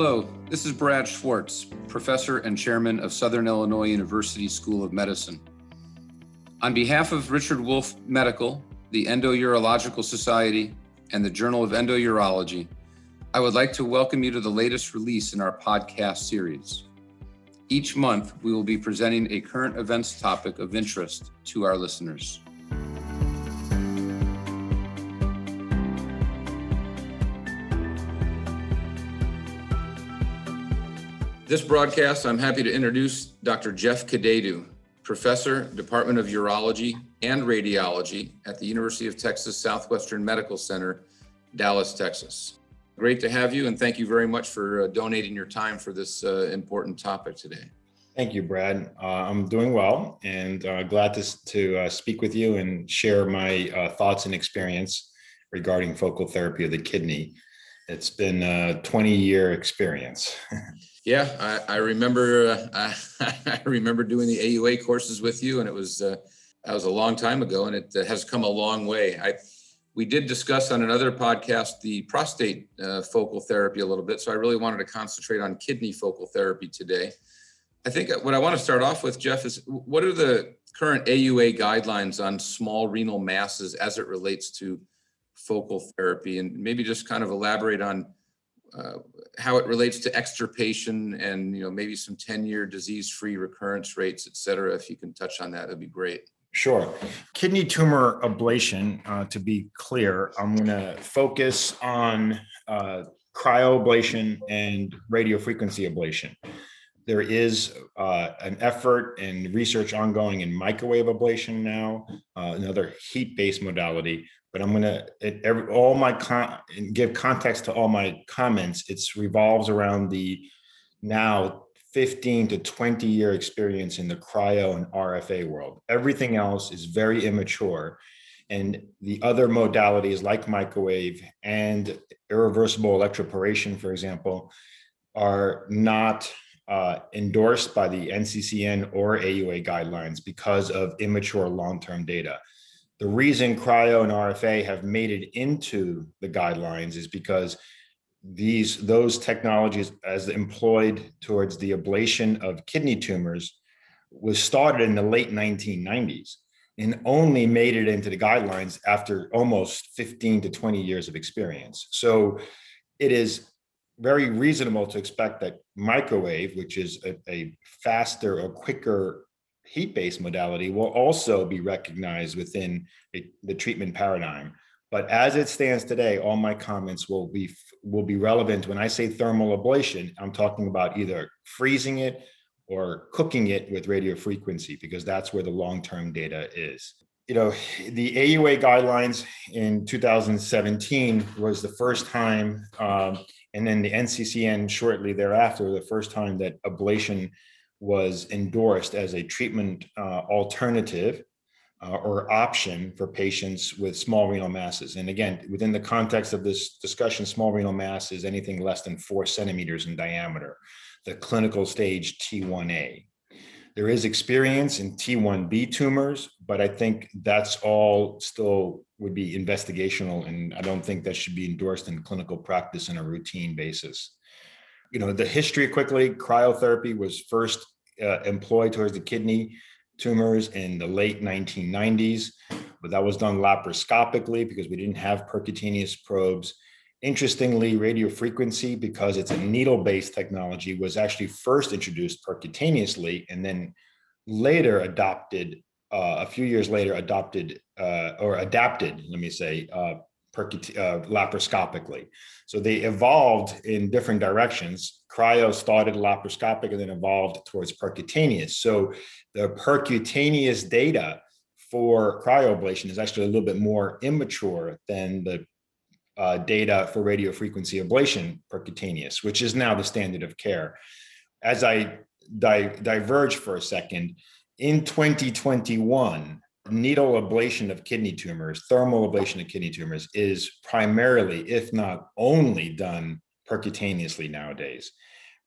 Hello, this is Brad Schwartz, professor and chairman of Southern Illinois University School of Medicine. On behalf of Richard Wolf Medical, the Endourological Society, and the Journal of Endourology, I would like to welcome you to the latest release in our podcast series. Each month, we will be presenting a current events topic of interest to our listeners. This broadcast, I'm happy to introduce Dr. Jeff Cadeddu, professor, Department of Urology and Radiology at the University of Texas Southwestern Medical Center, Dallas, Texas. Great to have you, and thank you very much for uh, donating your time for this uh, important topic today. Thank you, Brad. Uh, I'm doing well and uh, glad to, to uh, speak with you and share my uh, thoughts and experience regarding focal therapy of the kidney. It's been a 20 year experience. Yeah, I, I remember. Uh, I, I, remember doing the AUA courses with you, and it was uh, that was a long time ago, and it uh, has come a long way. I we did discuss on another podcast the prostate uh, focal therapy a little bit, so I really wanted to concentrate on kidney focal therapy today. I think what I want to start off with, Jeff, is what are the current AUA guidelines on small renal masses as it relates to focal therapy, and maybe just kind of elaborate on uh, how it relates to extirpation and you know maybe some 10 year disease free recurrence rates et cetera if you can touch on that that'd be great Sure. Kidney tumor ablation, uh, to be clear, I'm going to focus on uh, cryoablation and radiofrequency ablation. There is uh, an effort and research ongoing in microwave ablation now, uh, another heat based modality but I'm gonna it, every, all my con give context to all my comments. It's revolves around the now 15 to 20 year experience in the cryo and RFA world. Everything else is very immature. And the other modalities like microwave and irreversible electroporation, for example, are not uh, endorsed by the NCCN or AUA guidelines because of immature long term data. The reason cryo and RFA have made it into the guidelines is because these those technologies as employed towards the ablation of kidney tumors was started in the late 1990s and only made it into the guidelines after almost 15 to 20 years of experience. So it is very reasonable to expect that microwave, which is a, a faster or quicker heat-based modality will also be recognized within the treatment paradigm. But as it stands today, all my comments will be will be relevant. When I say thermal ablation, I'm talking about either freezing it or cooking it with radio frequency because that's where the long-term data is. You know, the AUA guidelines in 2017 was the first time, um, and then the NCCN shortly thereafter, the first time that ablation was endorsed as a treatment uh, alternative uh, or option for patients with small renal masses. And again, within the context of this discussion, small renal mass is anything less than four centimeters in diameter, the clinical stage T1A. There is experience in T1B tumors, but I think that's all still would be investigational, and I don't think that should be endorsed in clinical practice on a routine basis you know, the history quickly, cryotherapy was first uh, employed towards the kidney tumors in the late 1990s, but that was done laparoscopically because we didn't have percutaneous probes. Interestingly, radiofrequency, because it's a needle based technology, was actually first introduced percutaneously and then later adopted, uh, a few years later, adopted uh, or adapted, let me say, uh, uh, laparoscopically. So they evolved in different directions. Cryo started laparoscopic and then evolved towards percutaneous. So the percutaneous data for cryoablation is actually a little bit more immature than the uh, data for radiofrequency ablation percutaneous, which is now the standard of care. As I di- diverge for a second, in 2021, needle ablation of kidney tumors, thermal ablation of kidney tumors is primarily, if not only, done percutaneously nowadays.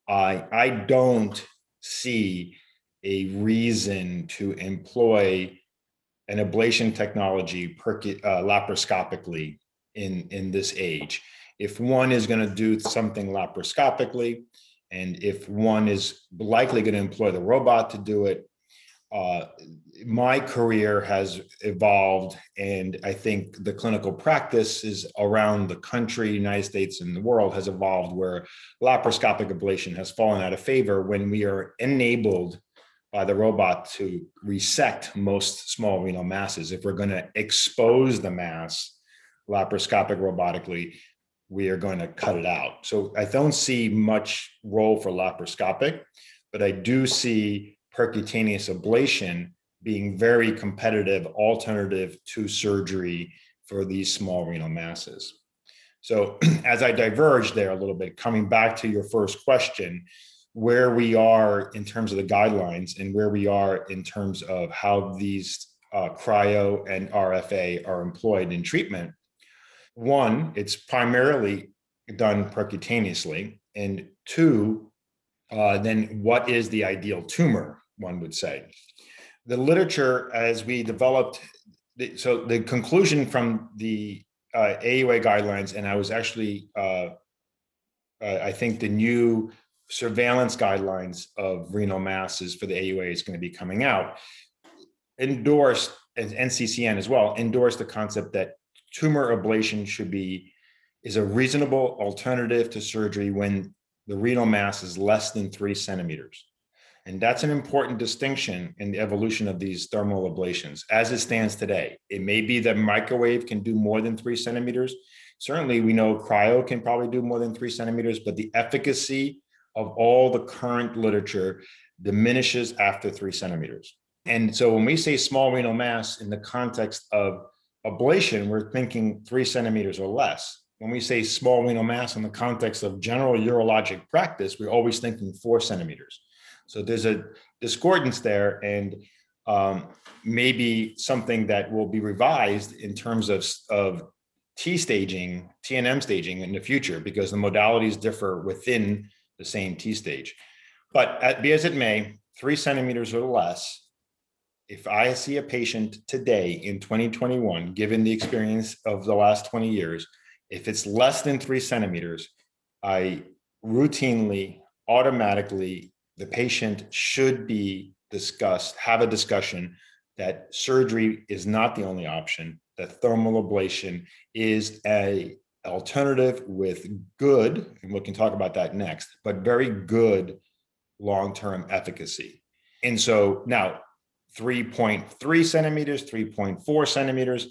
I, I don't see a reason to employ an ablation technology percu- uh, laparoscopically in, in this age. if one is going to do something laparoscopically, and if one is likely going to employ the robot to do it, uh, my career has evolved, and I think the clinical practice is around the country, United States, and the world has evolved where laparoscopic ablation has fallen out of favor when we are enabled by the robot to resect most small renal masses. If we're going to expose the mass laparoscopic robotically, we are going to cut it out. So I don't see much role for laparoscopic, but I do see percutaneous ablation being very competitive alternative to surgery for these small renal masses. So as I diverge there a little bit, coming back to your first question, where we are in terms of the guidelines and where we are in terms of how these uh, cryo and RFA are employed in treatment. One, it's primarily done percutaneously, and two, uh, then what is the ideal tumor? One would say. The literature, as we developed, so the conclusion from the uh, AUA guidelines, and I was actually, uh, uh, I think the new surveillance guidelines of renal masses for the AUA is going to be coming out, endorsed, and NCCN as well, endorsed the concept that tumor ablation should be is a reasonable alternative to surgery when the renal mass is less than three centimeters. And that's an important distinction in the evolution of these thermal ablations as it stands today. It may be that microwave can do more than three centimeters. Certainly, we know cryo can probably do more than three centimeters, but the efficacy of all the current literature diminishes after three centimeters. And so when we say small renal mass in the context of ablation, we're thinking three centimeters or less. When we say small renal mass in the context of general urologic practice, we're always thinking four centimeters. So there's a discordance there and um, maybe something that will be revised in terms of, of T staging, TNM staging in the future, because the modalities differ within the same T stage. But at, be as it may, three centimeters or less, if I see a patient today in 2021, given the experience of the last 20 years, if it's less than three centimeters, I routinely, automatically, the patient should be discussed, have a discussion that surgery is not the only option, that thermal ablation is a alternative with good, and we can talk about that next, but very good long-term efficacy. And so now 3.3 centimeters, 3.4 centimeters.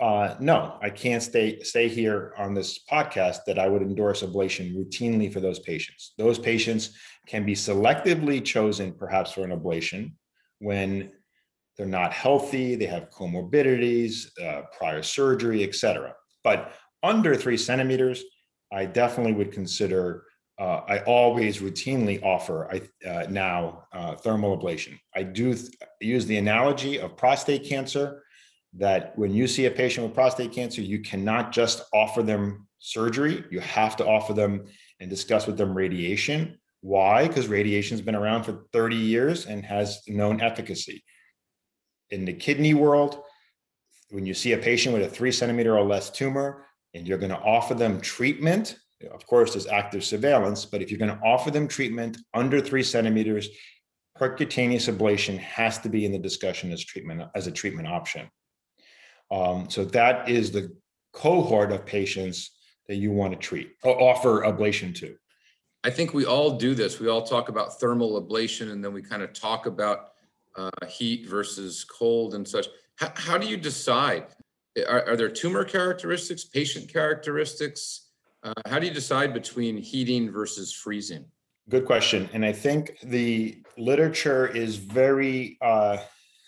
Uh, no, I can't stay stay here on this podcast that I would endorse ablation routinely for those patients. Those patients can be selectively chosen, perhaps for an ablation, when they're not healthy, they have comorbidities, uh, prior surgery, etc. But under three centimeters, I definitely would consider. Uh, I always routinely offer I, uh, now uh, thermal ablation. I do th- use the analogy of prostate cancer that when you see a patient with prostate cancer, you cannot just offer them surgery. You have to offer them and discuss with them radiation. Why? Because radiation has been around for 30 years and has known efficacy. In the kidney world, when you see a patient with a three centimeter or less tumor, and you're going to offer them treatment, of course, there's active surveillance, but if you're going to offer them treatment under three centimeters, percutaneous ablation has to be in the discussion as treatment as a treatment option. Um, so that is the cohort of patients that you want to treat or offer ablation to. I think we all do this. We all talk about thermal ablation and then we kind of talk about uh, heat versus cold and such. How, how do you decide? Are, are there tumor characteristics, patient characteristics? Uh, how do you decide between heating versus freezing? Good question. And I think the literature is very, uh,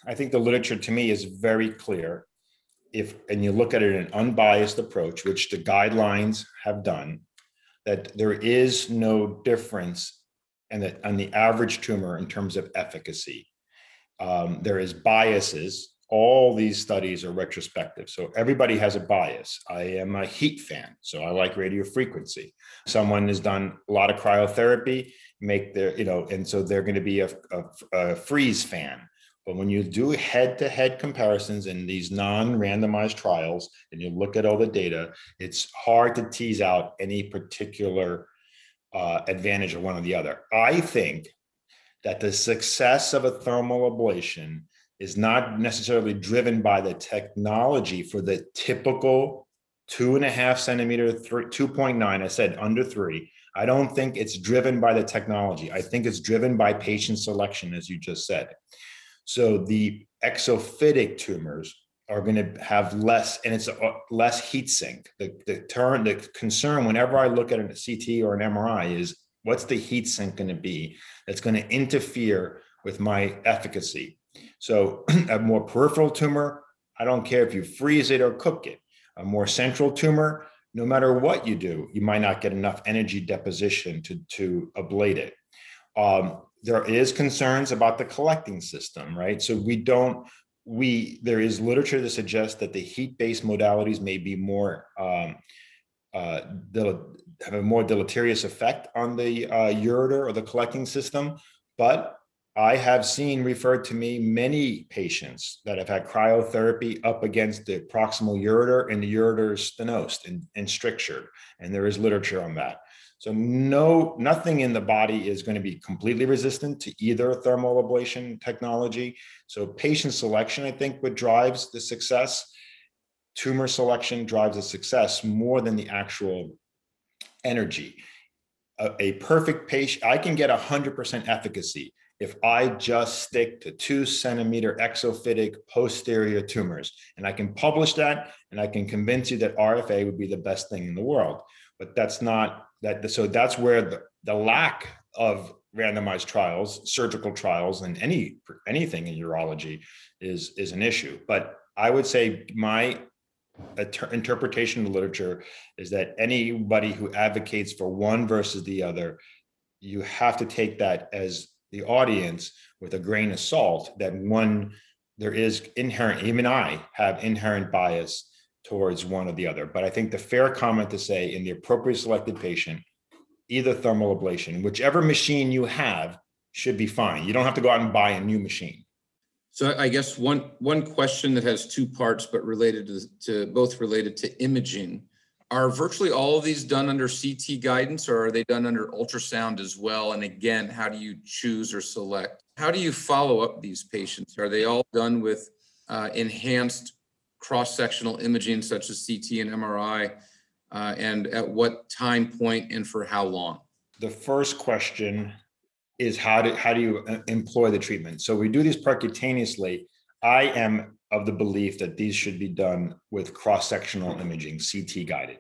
I think the literature to me is very clear. If, and you look at it in an unbiased approach, which the guidelines have done, that there is no difference and that on the average tumor in terms of efficacy. Um, there is biases all these studies are retrospective. So everybody has a bias. I am a heat fan, so I like radio frequency. Someone has done a lot of cryotherapy, make their, you know, and so they're going to be a, a, a freeze fan. But when you do head-to-head comparisons in these non-randomized trials and you look at all the data, it's hard to tease out any particular uh, advantage of one or the other. I think that the success of a thermal ablation is not necessarily driven by the technology for the typical two and a half centimeter, three, 2.9, I said under three. I don't think it's driven by the technology. I think it's driven by patient selection, as you just said. So the exophytic tumors are going to have less, and it's a, less heat sink. The, the turn, the concern whenever I look at a CT or an MRI is what's the heat sink going to be that's going to interfere with my efficacy. So a more peripheral tumor, I don't care if you freeze it or cook it. A more central tumor, no matter what you do, you might not get enough energy deposition to, to ablate it. Um, there is concerns about the collecting system, right? So we don't, we, there is literature that suggests that the heat-based modalities may be more, um, uh, have a more deleterious effect on the uh, ureter or the collecting system. But I have seen referred to me many patients that have had cryotherapy up against the proximal ureter and the ureter is stenosed and, and strictured. And there is literature on that. So no, nothing in the body is going to be completely resistant to either thermal ablation technology. So patient selection, I think, what drives the success. Tumor selection drives the success more than the actual energy. A, a perfect patient, I can get 100% efficacy if I just stick to two centimeter exophytic posterior tumors. And I can publish that and I can convince you that RFA would be the best thing in the world. But that's not that so that's where the, the lack of randomized trials surgical trials and any anything in urology is is an issue but i would say my interpretation of the literature is that anybody who advocates for one versus the other you have to take that as the audience with a grain of salt that one there is inherent even i have inherent bias towards one or the other. But I think the fair comment to say in the appropriate selected patient, either thermal ablation, whichever machine you have should be fine. You don't have to go out and buy a new machine. So I guess one one question that has two parts, but related to, to both related to imaging. Are virtually all of these done under CT guidance or are they done under ultrasound as well? And again, how do you choose or select? How do you follow up these patients? Are they all done with uh, enhanced cross-sectional imaging such as CT and MRI? Uh, and at what time point and for how long? The first question is how do, how do you uh, employ the treatment? So we do these percutaneously. I am of the belief that these should be done with cross-sectional imaging, CT guided.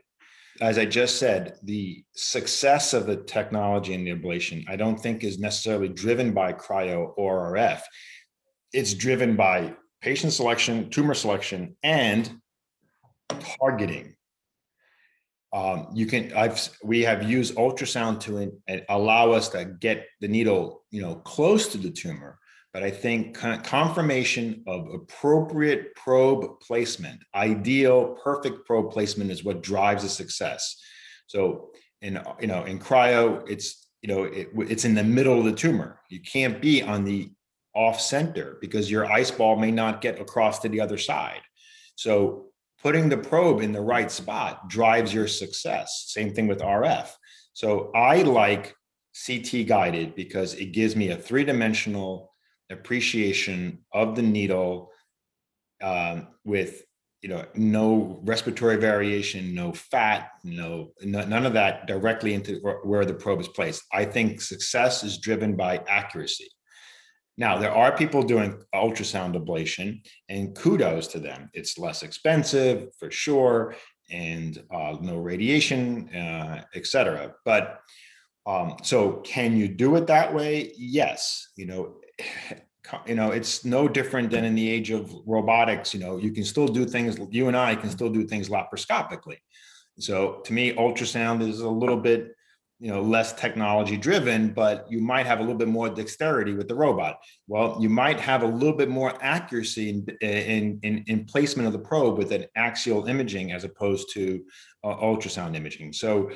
As I just said, the success of the technology in the ablation, I don't think is necessarily driven by cryo or RF. It's driven by patient selection, tumor selection, and targeting. Um, you can, I've, we have used ultrasound to in, allow us to get the needle, you know, close to the tumor. But I think confirmation of appropriate probe placement, ideal, perfect probe placement is what drives a success. So in, you know, in cryo, it's, you know, it, it's in the middle of the tumor. You can't be on the off center because your ice ball may not get across to the other side. So putting the probe in the right spot drives your success. Same thing with RF. So I like CT guided because it gives me a three dimensional appreciation of the needle um, with you know no respiratory variation no fat no, no none of that directly into where the probe is placed i think success is driven by accuracy now, there are people doing ultrasound ablation, and kudos to them. It's less expensive for sure, and uh, no radiation, uh, et cetera. But um, so, can you do it that way? Yes. You know, you know, it's no different than in the age of robotics. You know, you can still do things. You and I can still do things laparoscopically. So, to me, ultrasound is a little bit you know less technology driven but you might have a little bit more dexterity with the robot well you might have a little bit more accuracy in in in, in placement of the probe with an axial imaging as opposed to uh, ultrasound imaging so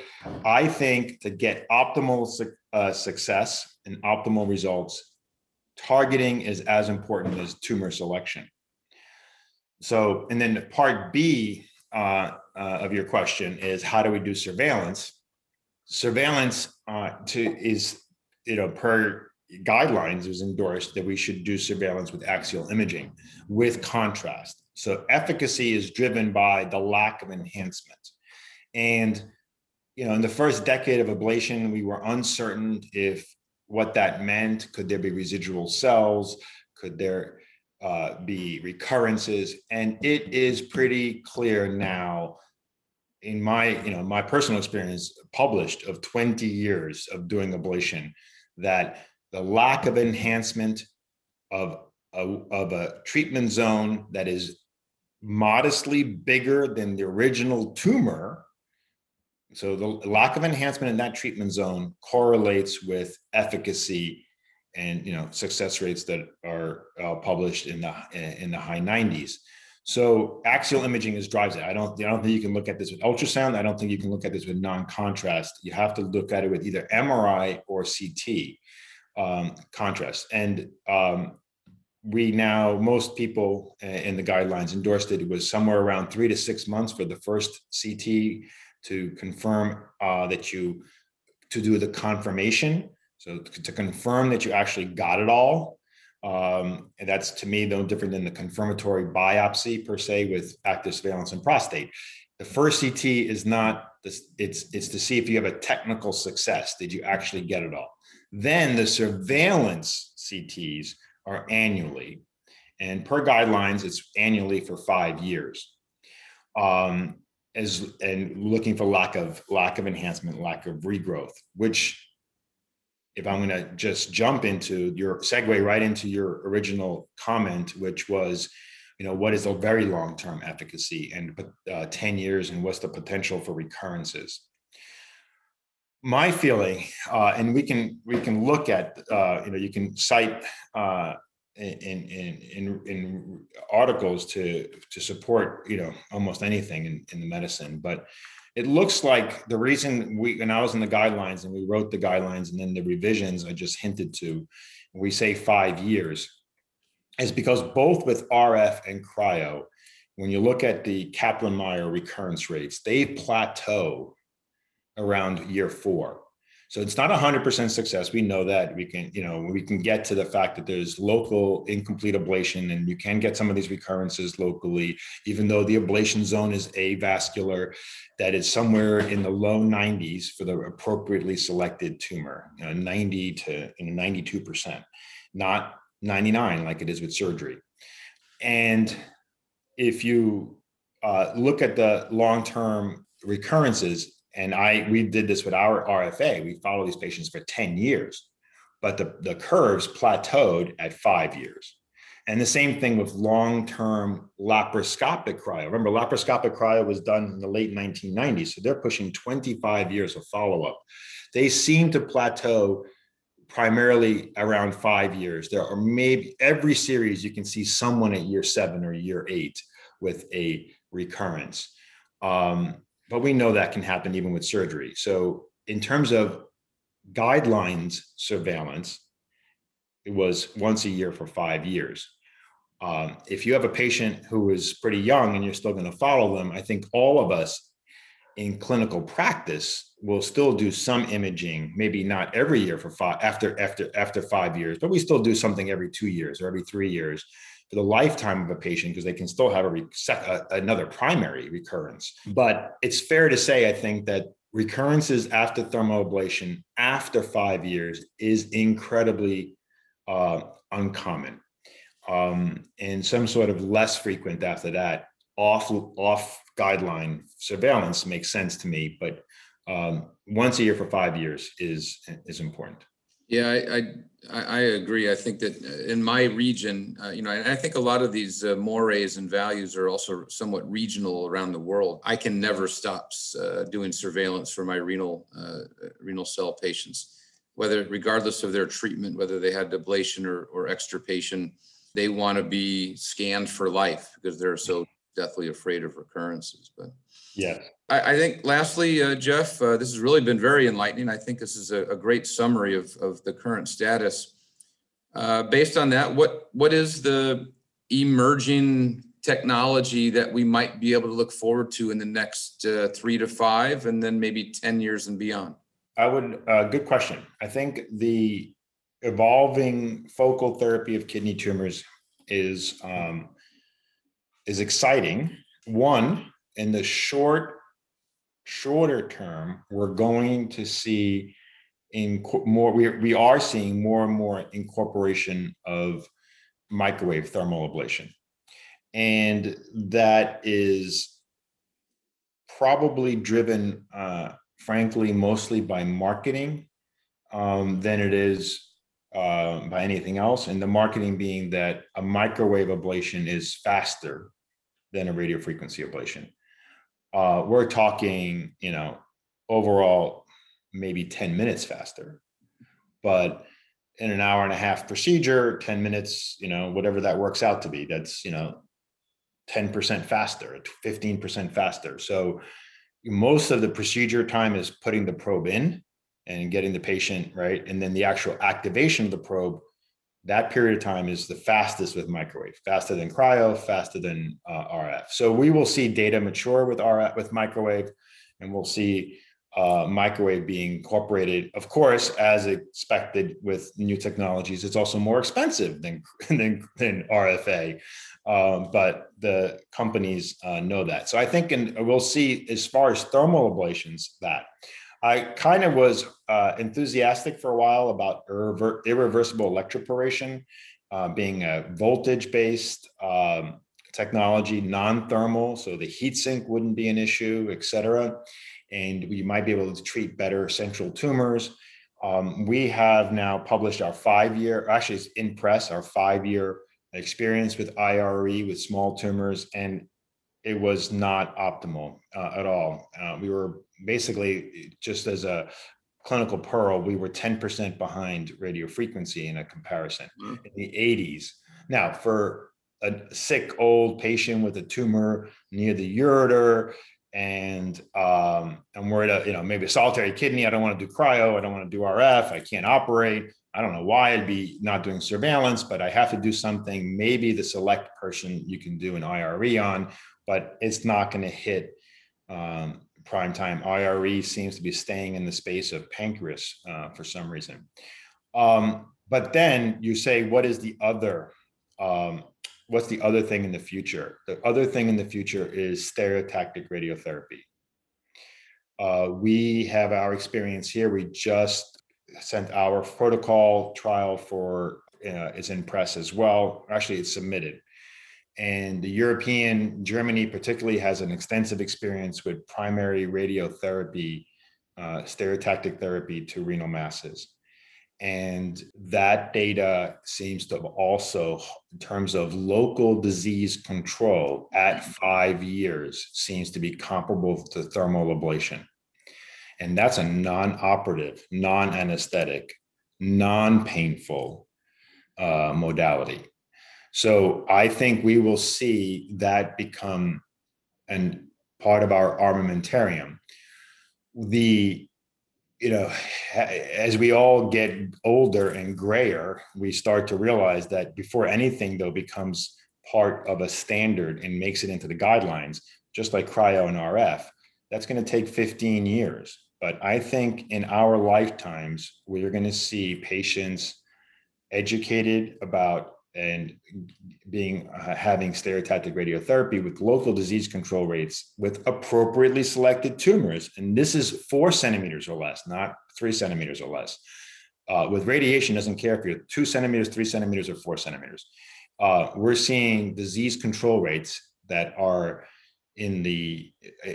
i think to get optimal su- uh, success and optimal results targeting is as important as tumor selection. So, and then part B uh, uh, of your question is how do we do surveillance? Surveillance uh, to is you know per guidelines is endorsed that we should do surveillance with axial imaging with contrast. So efficacy is driven by the lack of enhancement. And you know, in the first decade of ablation, we were uncertain if what that meant. Could there be residual cells? Could there uh, be recurrences? And it is pretty clear now in my, you know, my personal experience published of 20 years of doing ablation that the lack of enhancement of a, of a treatment zone that is modestly bigger than the original tumor so the lack of enhancement in that treatment zone correlates with efficacy and you know success rates that are uh, published in the in the high 90s. So axial imaging is drives it. I don't I don't think you can look at this with ultrasound. I don't think you can look at this with non-contrast. You have to look at it with either MRI or CT um, contrast. And um, we now most people uh, in the guidelines endorsed it. It was somewhere around three to six months for the first CT to confirm uh, that you, to do the confirmation. So to confirm that you actually got it all. Um, and that's to me no different than the confirmatory biopsy per se with active surveillance and prostate. The first CT is not this, it's it's to see if you have a technical success. Did you actually get it all? Then the surveillance CTs are annually, and per guidelines, it's annually for five years. Um, as and looking for lack of lack of enhancement, lack of regrowth, which if I'm going to just jump into your segue right into your original comment, which was, you know, what is the very long term efficacy and uh, 10 years and what's the potential for recurrences? My feeling, uh, and we can we can look at, uh, you know, you can cite uh, in in in in articles to to support you know almost anything in, in the medicine. But it looks like the reason we when i was in the guidelines and we wrote the guidelines and then the revisions i just hinted to we say five years is because both with rf and cryo when you look at the kaplan-meier recurrence rates they plateau around year four so it's not 100% success. We know that we can, you know, we can get to the fact that there's local incomplete ablation and you can get some of these recurrences locally, even though the ablation zone is avascular, that is somewhere in the low 90s for the appropriately selected tumor, you know, 90 to you know, 92%, not 99 like it is with surgery. And if you uh, look at the long-term recurrences, and I we did this with our RFA. We follow these patients for 10 years, but the, the curves plateaued at five years. And the same thing with long-term laparoscopic cryo. Remember, laparoscopic cryo was done in the late 1990s, so they're pushing 25 years of follow-up. They seem to plateau primarily around five years. There are maybe every series you can see someone at year seven or year eight with a recurrence. Um, but we know that can happen even with surgery. So in terms of guidelines surveillance, it was once a year for five years. Um, if you have a patient who is pretty young and you're still going to follow them, I think all of us in clinical practice will still do some imaging, maybe not every year for five after after after five years, but we still do something every two years or every three years for the lifetime of a patient because they can still have a, re- another primary recurrence. But it's fair to say, I think, that recurrences after thermoablation after five years is incredibly uh, uncommon. Um, and some sort of less frequent after that off off guideline surveillance makes sense to me but um, once a year for five years is is important yeah, I, I, I agree. I think that uh, in my region, uh, you know, and I think a lot of these uh, mores and values are also somewhat regional around the world. I can never stop uh, doing surveillance for my renal uh, renal cell patients, whether regardless of their treatment, whether they had ablation or, or extirpation, they want to be scanned for life because they're so deathly afraid of recurrences. But yeah, I, I think lastly, uh, Jeff, uh, this has really been very enlightening. I think this is a, a great summary of, of the current status. Uh, based on that, what, what is the emerging technology that we might be able to look forward to in the next uh, three to five and then maybe 10 years and beyond? I would, uh, good question. I think the evolving focal therapy of kidney tumors is, um, is exciting. One, in the short, shorter term, we're going to see in more, we, we are seeing more and more incorporation of microwave thermal ablation. And that is probably driven, uh, frankly, mostly by marketing um, than it is uh, by anything else. And the marketing being that a microwave ablation is faster than a radio frequency ablation. Uh, we're talking, you know, overall, maybe 10 minutes faster. But in an hour and a half procedure, 10 minutes, you know, whatever that works out to be, that's, you know, 10% faster, 15% faster. So most of the procedure time is putting the probe in and getting the patient right. And then the actual activation of the probe, that period of time is the fastest with microwave, faster than cryo, faster than uh, RF. So we will see data mature with RF with microwave, and we'll see uh, microwave being incorporated. Of course, as expected with new technologies, it's also more expensive than than, than RFA. Um, but the companies uh, know that. So I think, and we'll see as far as thermal ablations that I kind of was uh, enthusiastic for a while about irrever- irreversible electroporation uh, being a voltage based um, technology, non thermal, so the heat sink wouldn't be an issue, et cetera. And we might be able to treat better central tumors. Um, we have now published our five year, actually, it's in press, our five year experience with IRE with small tumors, and it was not optimal uh, at all. Uh, we were basically just as a clinical pearl, we were 10% behind radio frequency in a comparison mm-hmm. in the 80s. Now, for a sick old patient with a tumor near the ureter, and um, I'm worried, you know, maybe a solitary kidney. I don't want to do cryo. I don't want to do RF. I can't operate. I don't know why I'd be not doing surveillance, but I have to do something. Maybe the select person you can do an IRE on, but it's not going to hit um, prime time. IRE seems to be staying in the space of pancreas uh, for some reason. Um, but then you say, what is the other? Um, what's the other thing in the future? The other thing in the future is stereotactic radiotherapy. Uh, we have our experience here. We just sent our protocol trial for uh, is in press as well. Actually, it's submitted. And the European, Germany particularly, has an extensive experience with primary radiotherapy, uh, stereotactic therapy to renal masses. And that data seems to also, in terms of local disease control at five years, seems to be comparable to thermal ablation. And that's a non operative, non anesthetic, non painful uh, modality. So I think we will see that become an part of our armamentarium. The you know, as we all get older and grayer, we start to realize that before anything, though, becomes part of a standard and makes it into the guidelines, just like cryo and RF, that's going to take 15 years. But I think in our lifetimes, we're going to see patients educated about and being uh, having stereotactic radiotherapy with local disease control rates with appropriately selected tumors and this is four centimeters or less not three centimeters or less. Uh, with radiation doesn't care if you're two centimeters three centimeters or four centimeters. Uh, we're seeing disease control rates that are in the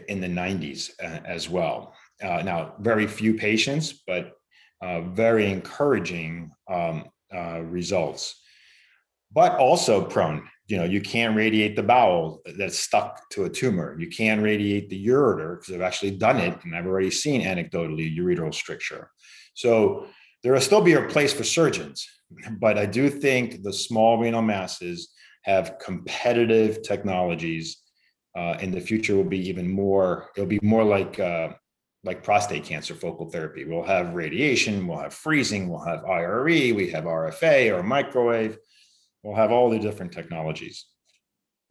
in the 90s uh, as well. Uh, now very few patients but uh, very encouraging um, results but also prone. You know, you can't radiate the bowel that's stuck to a tumor. You can radiate the ureter because I've actually done it and I've already seen anecdotally ureteral stricture. So there will still be a place for surgeons, but I do think the small renal masses have competitive technologies. Uh, in the future will be even more. It'll be more like uh, like prostate cancer focal therapy. We'll have radiation, we'll have freezing, we'll have IRE, we have RFA or microwave. We'll have all the different technologies.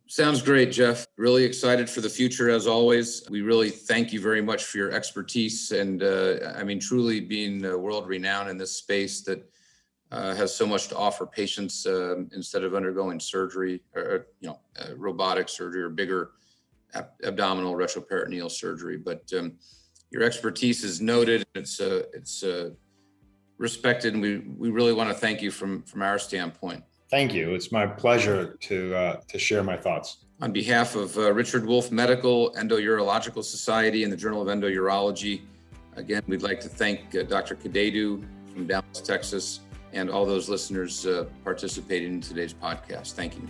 Sounds great, Jeff. Really excited for the future as always. We really thank you very much for your expertise and uh, I mean, truly being uh, world renowned in this space that uh, has so much to offer patients um, instead of undergoing surgery or, you know, uh, robotic surgery or bigger ab- abdominal retroperitoneal surgery. But um, your expertise is noted. It's uh, it's uh, respected, and we we really want to thank you from from our standpoint. Thank you. It's my pleasure to uh, to share my thoughts. On behalf of uh, Richard Wolf Medical Endourological Society and the Journal of Endourology, again, we'd like to thank uh, Dr. Cadeddu from Dallas, Texas, and all those listeners uh, participating in today's podcast. Thank you.